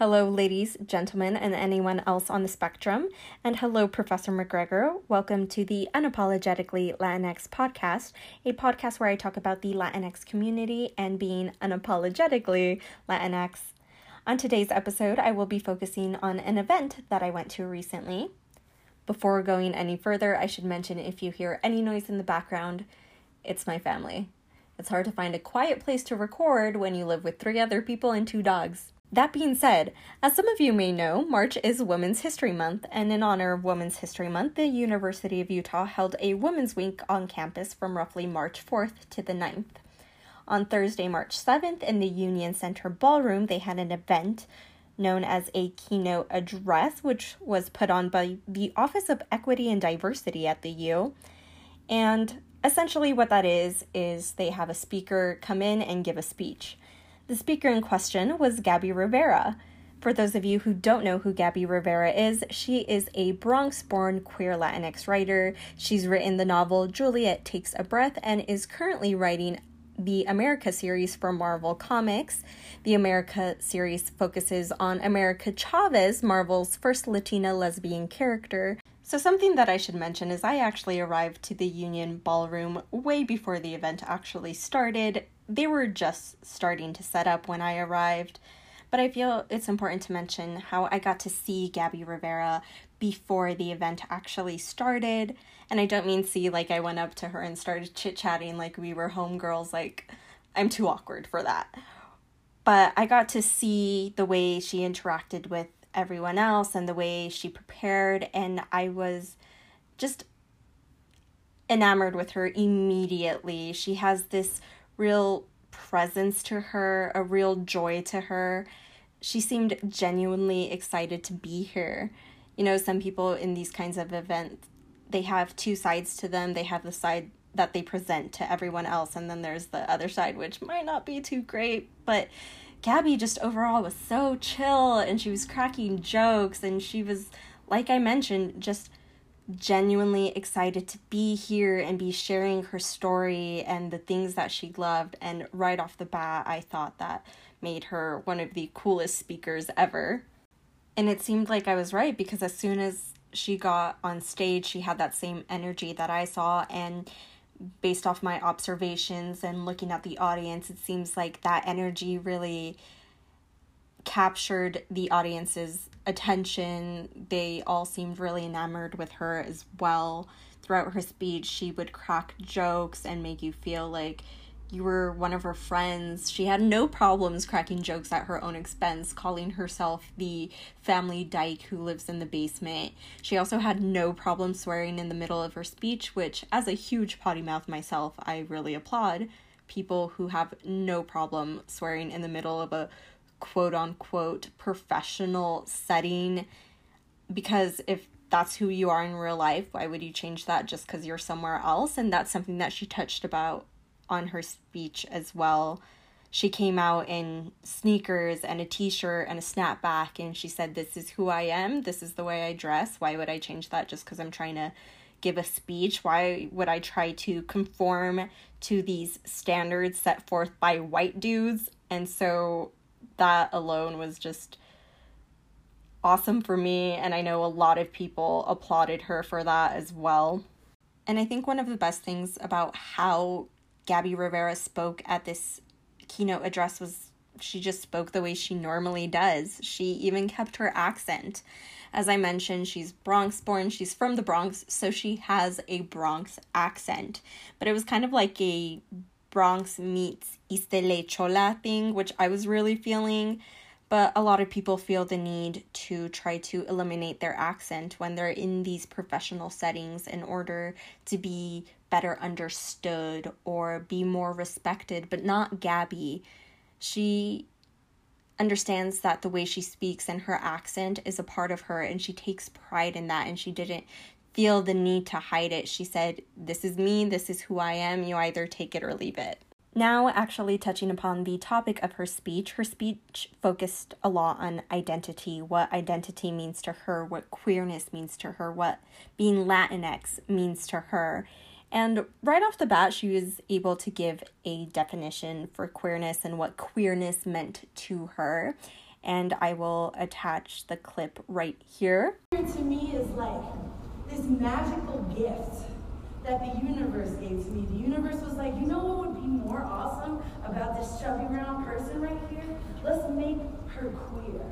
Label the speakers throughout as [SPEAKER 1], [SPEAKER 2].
[SPEAKER 1] Hello, ladies, gentlemen, and anyone else on the spectrum. And hello, Professor McGregor. Welcome to the Unapologetically Latinx podcast, a podcast where I talk about the Latinx community and being unapologetically Latinx. On today's episode, I will be focusing on an event that I went to recently. Before going any further, I should mention if you hear any noise in the background, it's my family. It's hard to find a quiet place to record when you live with three other people and two dogs. That being said, as some of you may know, March is Women's History Month, and in honor of Women's History Month, the University of Utah held a Women's Week on campus from roughly March 4th to the 9th. On Thursday, March 7th, in the Union Center Ballroom, they had an event known as a keynote address, which was put on by the Office of Equity and Diversity at the U. And essentially, what that is, is they have a speaker come in and give a speech. The speaker in question was Gabby Rivera. For those of you who don't know who Gabby Rivera is, she is a Bronx born queer Latinx writer. She's written the novel Juliet Takes a Breath and is currently writing the America series for Marvel Comics. The America series focuses on America Chavez, Marvel's first Latina lesbian character. So, something that I should mention is I actually arrived to the Union Ballroom way before the event actually started they were just starting to set up when I arrived. But I feel it's important to mention how I got to see Gabby Rivera before the event actually started. And I don't mean see like I went up to her and started chit chatting like we were homegirls. Like, I'm too awkward for that. But I got to see the way she interacted with everyone else and the way she prepared. And I was just enamored with her immediately. She has this real presence to her, a real joy to her. She seemed genuinely excited to be here. You know, some people in these kinds of events, they have two sides to them. They have the side that they present to everyone else, and then there's the other side, which might not be too great. But Gabby just overall was so chill and she was cracking jokes, and she was, like I mentioned, just genuinely excited to be here and be sharing her story and the things that she loved. And right off the bat, I thought that made her one of the coolest speakers ever. And it seemed like I was right because as soon as she got on stage, she had that same energy that I saw. And based off my observations and looking at the audience, it seems like that energy really captured the audience's attention. They all seemed really enamored with her as well. Throughout her speech, she would crack jokes and make you feel like you were one of her friends. She had no problems cracking jokes at her own expense, calling herself the family dyke who lives in the basement. She also had no problem swearing in the middle of her speech, which, as a huge potty mouth myself, I really applaud. People who have no problem swearing in the middle of a quote unquote professional setting because if that's who you are in real life, why would you change that just because you're somewhere else? And that's something that she touched about on her speech as well. She came out in sneakers and a t shirt and a snapback, and she said, This is who I am. This is the way I dress. Why would I change that just because I'm trying to give a speech? Why would I try to conform to these standards set forth by white dudes? And so that alone was just awesome for me. And I know a lot of people applauded her for that as well. And I think one of the best things about how Gabby Rivera spoke at this keynote address was she just spoke the way she normally does. She even kept her accent. As I mentioned, she's Bronx born, she's from the Bronx, so she has a Bronx accent. But it was kind of like a Bronx meets East L.A. Chola thing, which I was really feeling. But a lot of people feel the need to try to eliminate their accent when they're in these professional settings in order to be better understood or be more respected, but not Gabby. She understands that the way she speaks and her accent is a part of her and she takes pride in that and she didn't feel the need to hide it. She said, This is me, this is who I am, you either take it or leave it. Now, actually touching upon the topic of her speech, her speech focused a lot on identity, what identity means to her, what queerness means to her, what being Latinx means to her. And right off the bat, she was able to give a definition for queerness and what queerness meant to her. and I will attach the clip right here.
[SPEAKER 2] To me is like this magical gift that the universe gave to me. The universe was like, you know what would be more awesome about this chubby brown person right here? Let's make her queer.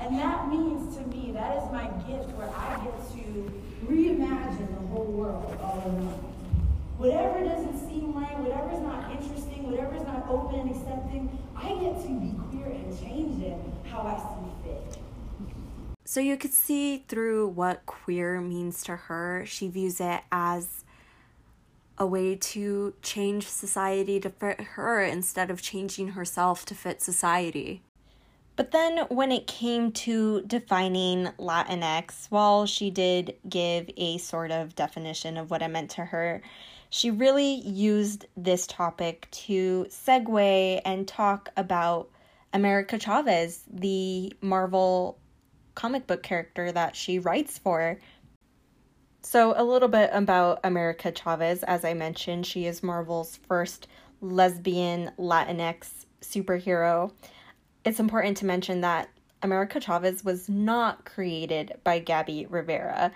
[SPEAKER 2] And that means to me, that is my gift where I get to reimagine the whole world all around. Whatever doesn't seem right, whatever's not interesting, whatever's not open and accepting, I get to be queer and change it how I see fit.
[SPEAKER 1] So you could see through what queer means to her. She views it as a way to change society to fit her instead of changing herself to fit society. But then when it came to defining Latinx, while she did give a sort of definition of what it meant to her, she really used this topic to segue and talk about America Chavez, the Marvel comic book character that she writes for. So, a little bit about America Chavez. As I mentioned, she is Marvel's first lesbian Latinx superhero it's important to mention that America Chavez was not created by Gabby Rivera.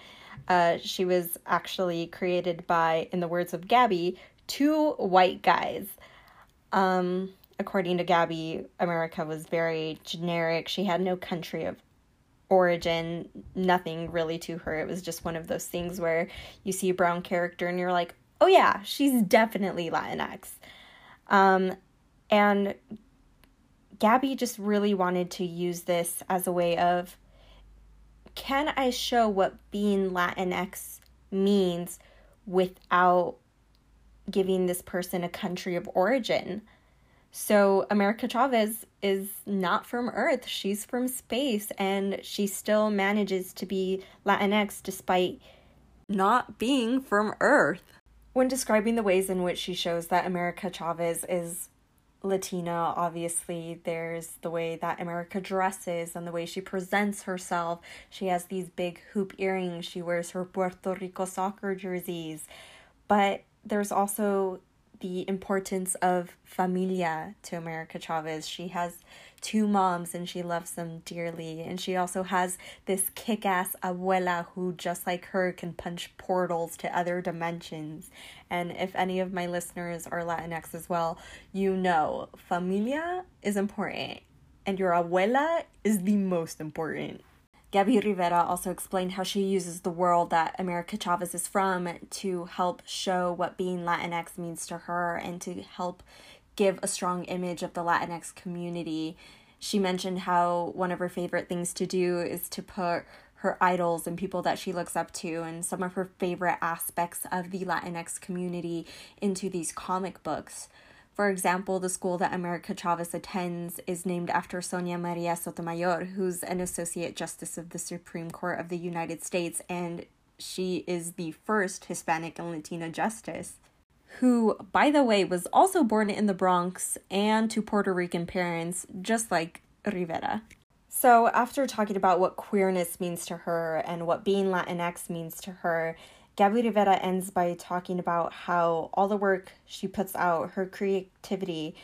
[SPEAKER 1] Uh, she was actually created by, in the words of Gabby, two white guys. Um, according to Gabby, America was very generic. She had no country of origin, nothing really to her. It was just one of those things where you see a brown character and you're like, oh yeah, she's definitely Latinx. Um, and Gabby just really wanted to use this as a way of can I show what being Latinx means without giving this person a country of origin? So, America Chavez is not from Earth. She's from space, and she still manages to be Latinx despite not being from Earth. When describing the ways in which she shows that America Chavez is Latina, obviously, there's the way that America dresses and the way she presents herself. She has these big hoop earrings, she wears her Puerto Rico soccer jerseys. But there's also the importance of familia to America Chavez. She has two moms and she loves them dearly. And she also has this kick ass abuela who, just like her, can punch portals to other dimensions. And if any of my listeners are Latinx as well, you know familia is important and your abuela is the most important. Gabby Rivera also explained how she uses the world that America Chavez is from to help show what being Latinx means to her and to help give a strong image of the Latinx community. She mentioned how one of her favorite things to do is to put her idols and people that she looks up to and some of her favorite aspects of the Latinx community into these comic books. For example, the school that America Chavez attends is named after Sonia Maria Sotomayor, who's an Associate Justice of the Supreme Court of the United States, and she is the first Hispanic and Latina justice. Who, by the way, was also born in the Bronx and to Puerto Rican parents, just like Rivera. So, after talking about what queerness means to her and what being Latinx means to her, Gabby Rivera ends by talking about how all the work she puts out, her creativity,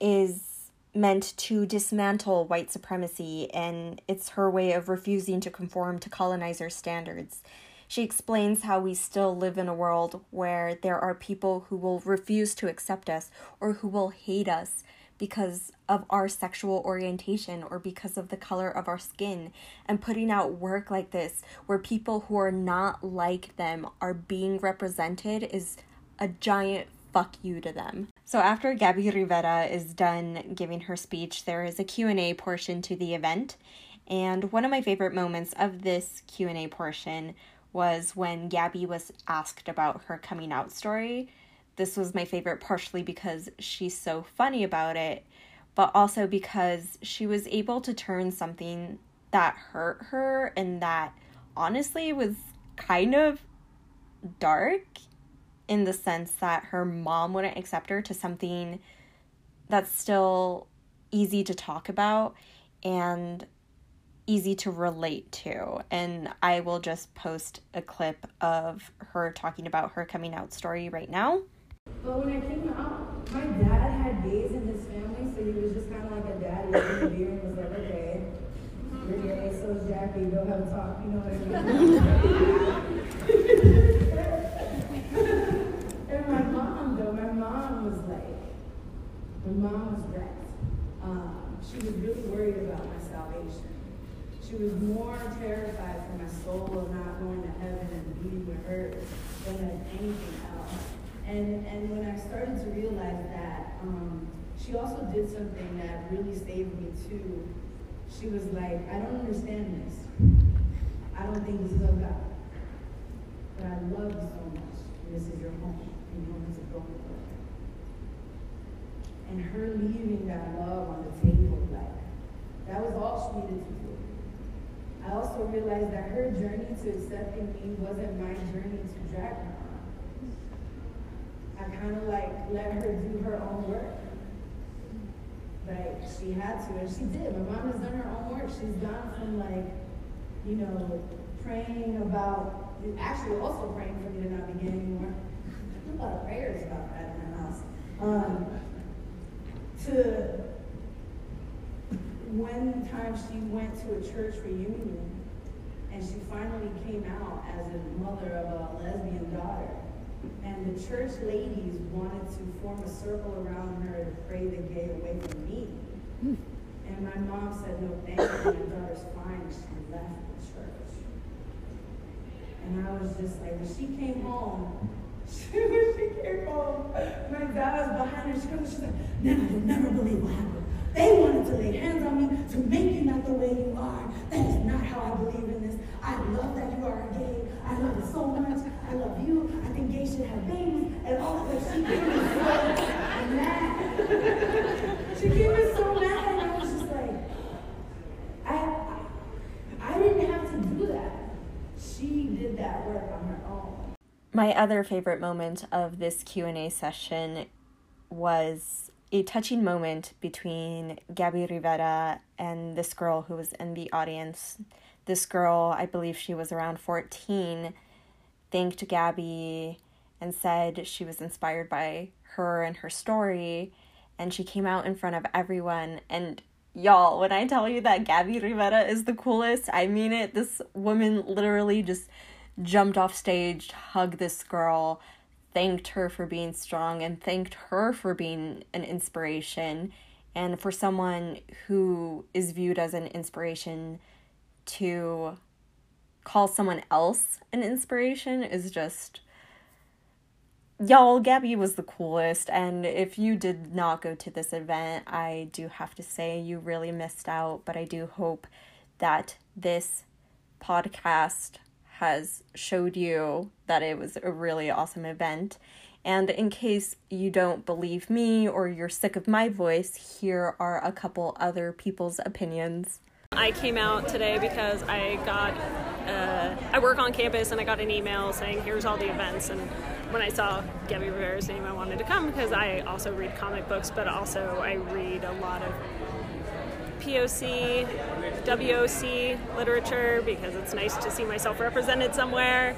[SPEAKER 1] is meant to dismantle white supremacy, and it's her way of refusing to conform to colonizer standards. She explains how we still live in a world where there are people who will refuse to accept us or who will hate us because of our sexual orientation or because of the color of our skin and putting out work like this where people who are not like them are being represented is a giant fuck you to them. So after Gabby Rivera is done giving her speech, there is a Q&A portion to the event. And one of my favorite moments of this Q&A portion was when Gabby was asked about her coming out story this was my favorite partially because she's so funny about it, but also because she was able to turn something that hurt her and that honestly was kind of dark in the sense that her mom wouldn't accept her to something that's still easy to talk about and easy to relate to. And I will just post a clip of her talking about her coming out story right now.
[SPEAKER 2] But when I came out, my dad had gays in his family, so he was just kind of like a dad. He opened the beer and was like, okay, so is Jackie, go have a talk, you know what I mean? and my mom, though, my mom was like, my mom was wrecked. Um, she was really worried about my salvation. She was more terrified for my soul of not going to heaven and being with her than anything else. And, and when I started to realize that, um, she also did something that really saved me too. She was like, I don't understand this. I don't think this is of God. But I love you so much. This is your home. And you want to go with her. And her leaving that love on the table, like, that was all she needed to do. I also realized that her journey to accepting me wasn't my journey to drag her. I kind of like let her do her own work. Like she had to, and she did. My mom has done her own work. She's gone from like, you know, praying about, actually also praying for me to not begin anymore. A lot of prayers about that in the house. Um, to one time she went to a church reunion and she finally came out as a mother of a lesbian daughter. And the church ladies wanted to form a circle around her to pray the gay away from me. Hmm. And my mom said, no, thank you, my daughter's fine. She left the church. And I was just like, when she came home, she, when she came home, my dad was behind her. She comes, she's like, never, you'll never believe what happened. They wanted to lay hands on me to make you not the way you are. That is not how I believe in this. I love that you are gay. I love it so much. I love you. I should have babies. And all that. She came me so mad. She came me so mad. And I was just like, I, I didn't have to do that. She did that work on her own.
[SPEAKER 1] My other favorite moment of this Q&A session was a touching moment between Gabby Rivera and this girl who was in the audience. This girl, I believe she was around 14, thanked Gabby and said she was inspired by her and her story. And she came out in front of everyone. And y'all, when I tell you that Gabby Rivera is the coolest, I mean it. This woman literally just jumped off stage, hugged this girl, thanked her for being strong, and thanked her for being an inspiration. And for someone who is viewed as an inspiration to call someone else an inspiration is just y'all gabby was the coolest and if you did not go to this event i do have to say you really missed out but i do hope that this podcast has showed you that it was a really awesome event. And in case you don't believe me or you're sick of my voice here are a couple other people's opinions.
[SPEAKER 3] I came out today because I got, uh, I work on campus and I got an email saying here's all the events. And when I saw Gabby Rivera's name, I wanted to come because I also read comic books, but also I read a lot of POC, WOC literature because it's nice to see myself represented somewhere.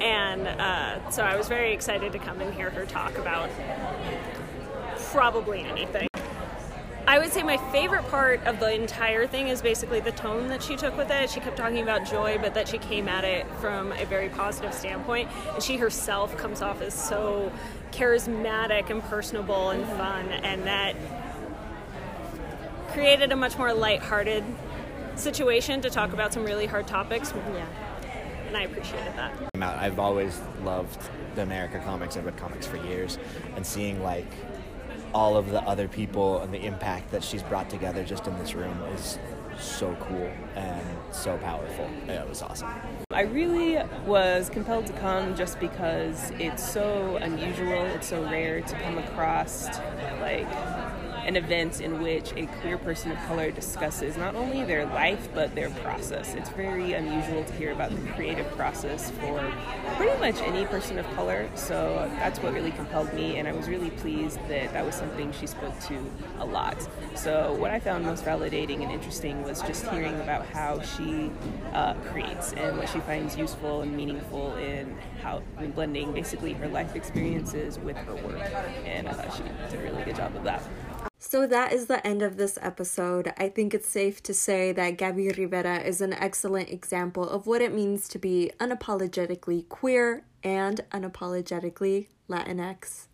[SPEAKER 3] And uh, so I was very excited to come and hear her talk about probably anything. I would say my favorite part of the entire thing is basically the tone that she took with it. She kept talking about joy, but that she came at it from a very positive standpoint. And she herself comes off as so charismatic and personable and fun, and that created a much more lighthearted situation to talk about some really hard topics. Yeah. And I appreciated that.
[SPEAKER 4] I've always loved the America comics. I've read comics for years, and seeing like all of the other people and the impact that she's brought together just in this room is so cool and so powerful. It was awesome.
[SPEAKER 5] I really was compelled to come just because it's so unusual, it's so rare to come across like an event in which a queer person of color discusses not only their life but their process. It's very unusual to hear about the creative process for pretty much any person of color, so that's what really compelled me, and I was really pleased that that was something she spoke to a lot. So, what I found most validating and interesting was just hearing about how she uh, creates and what she finds useful and meaningful in how in blending basically her life experiences with her work, and I thought she did a really good job of that.
[SPEAKER 1] So that is the end of this episode. I think it's safe to say that Gabby Rivera is an excellent example of what it means to be unapologetically queer and unapologetically Latinx.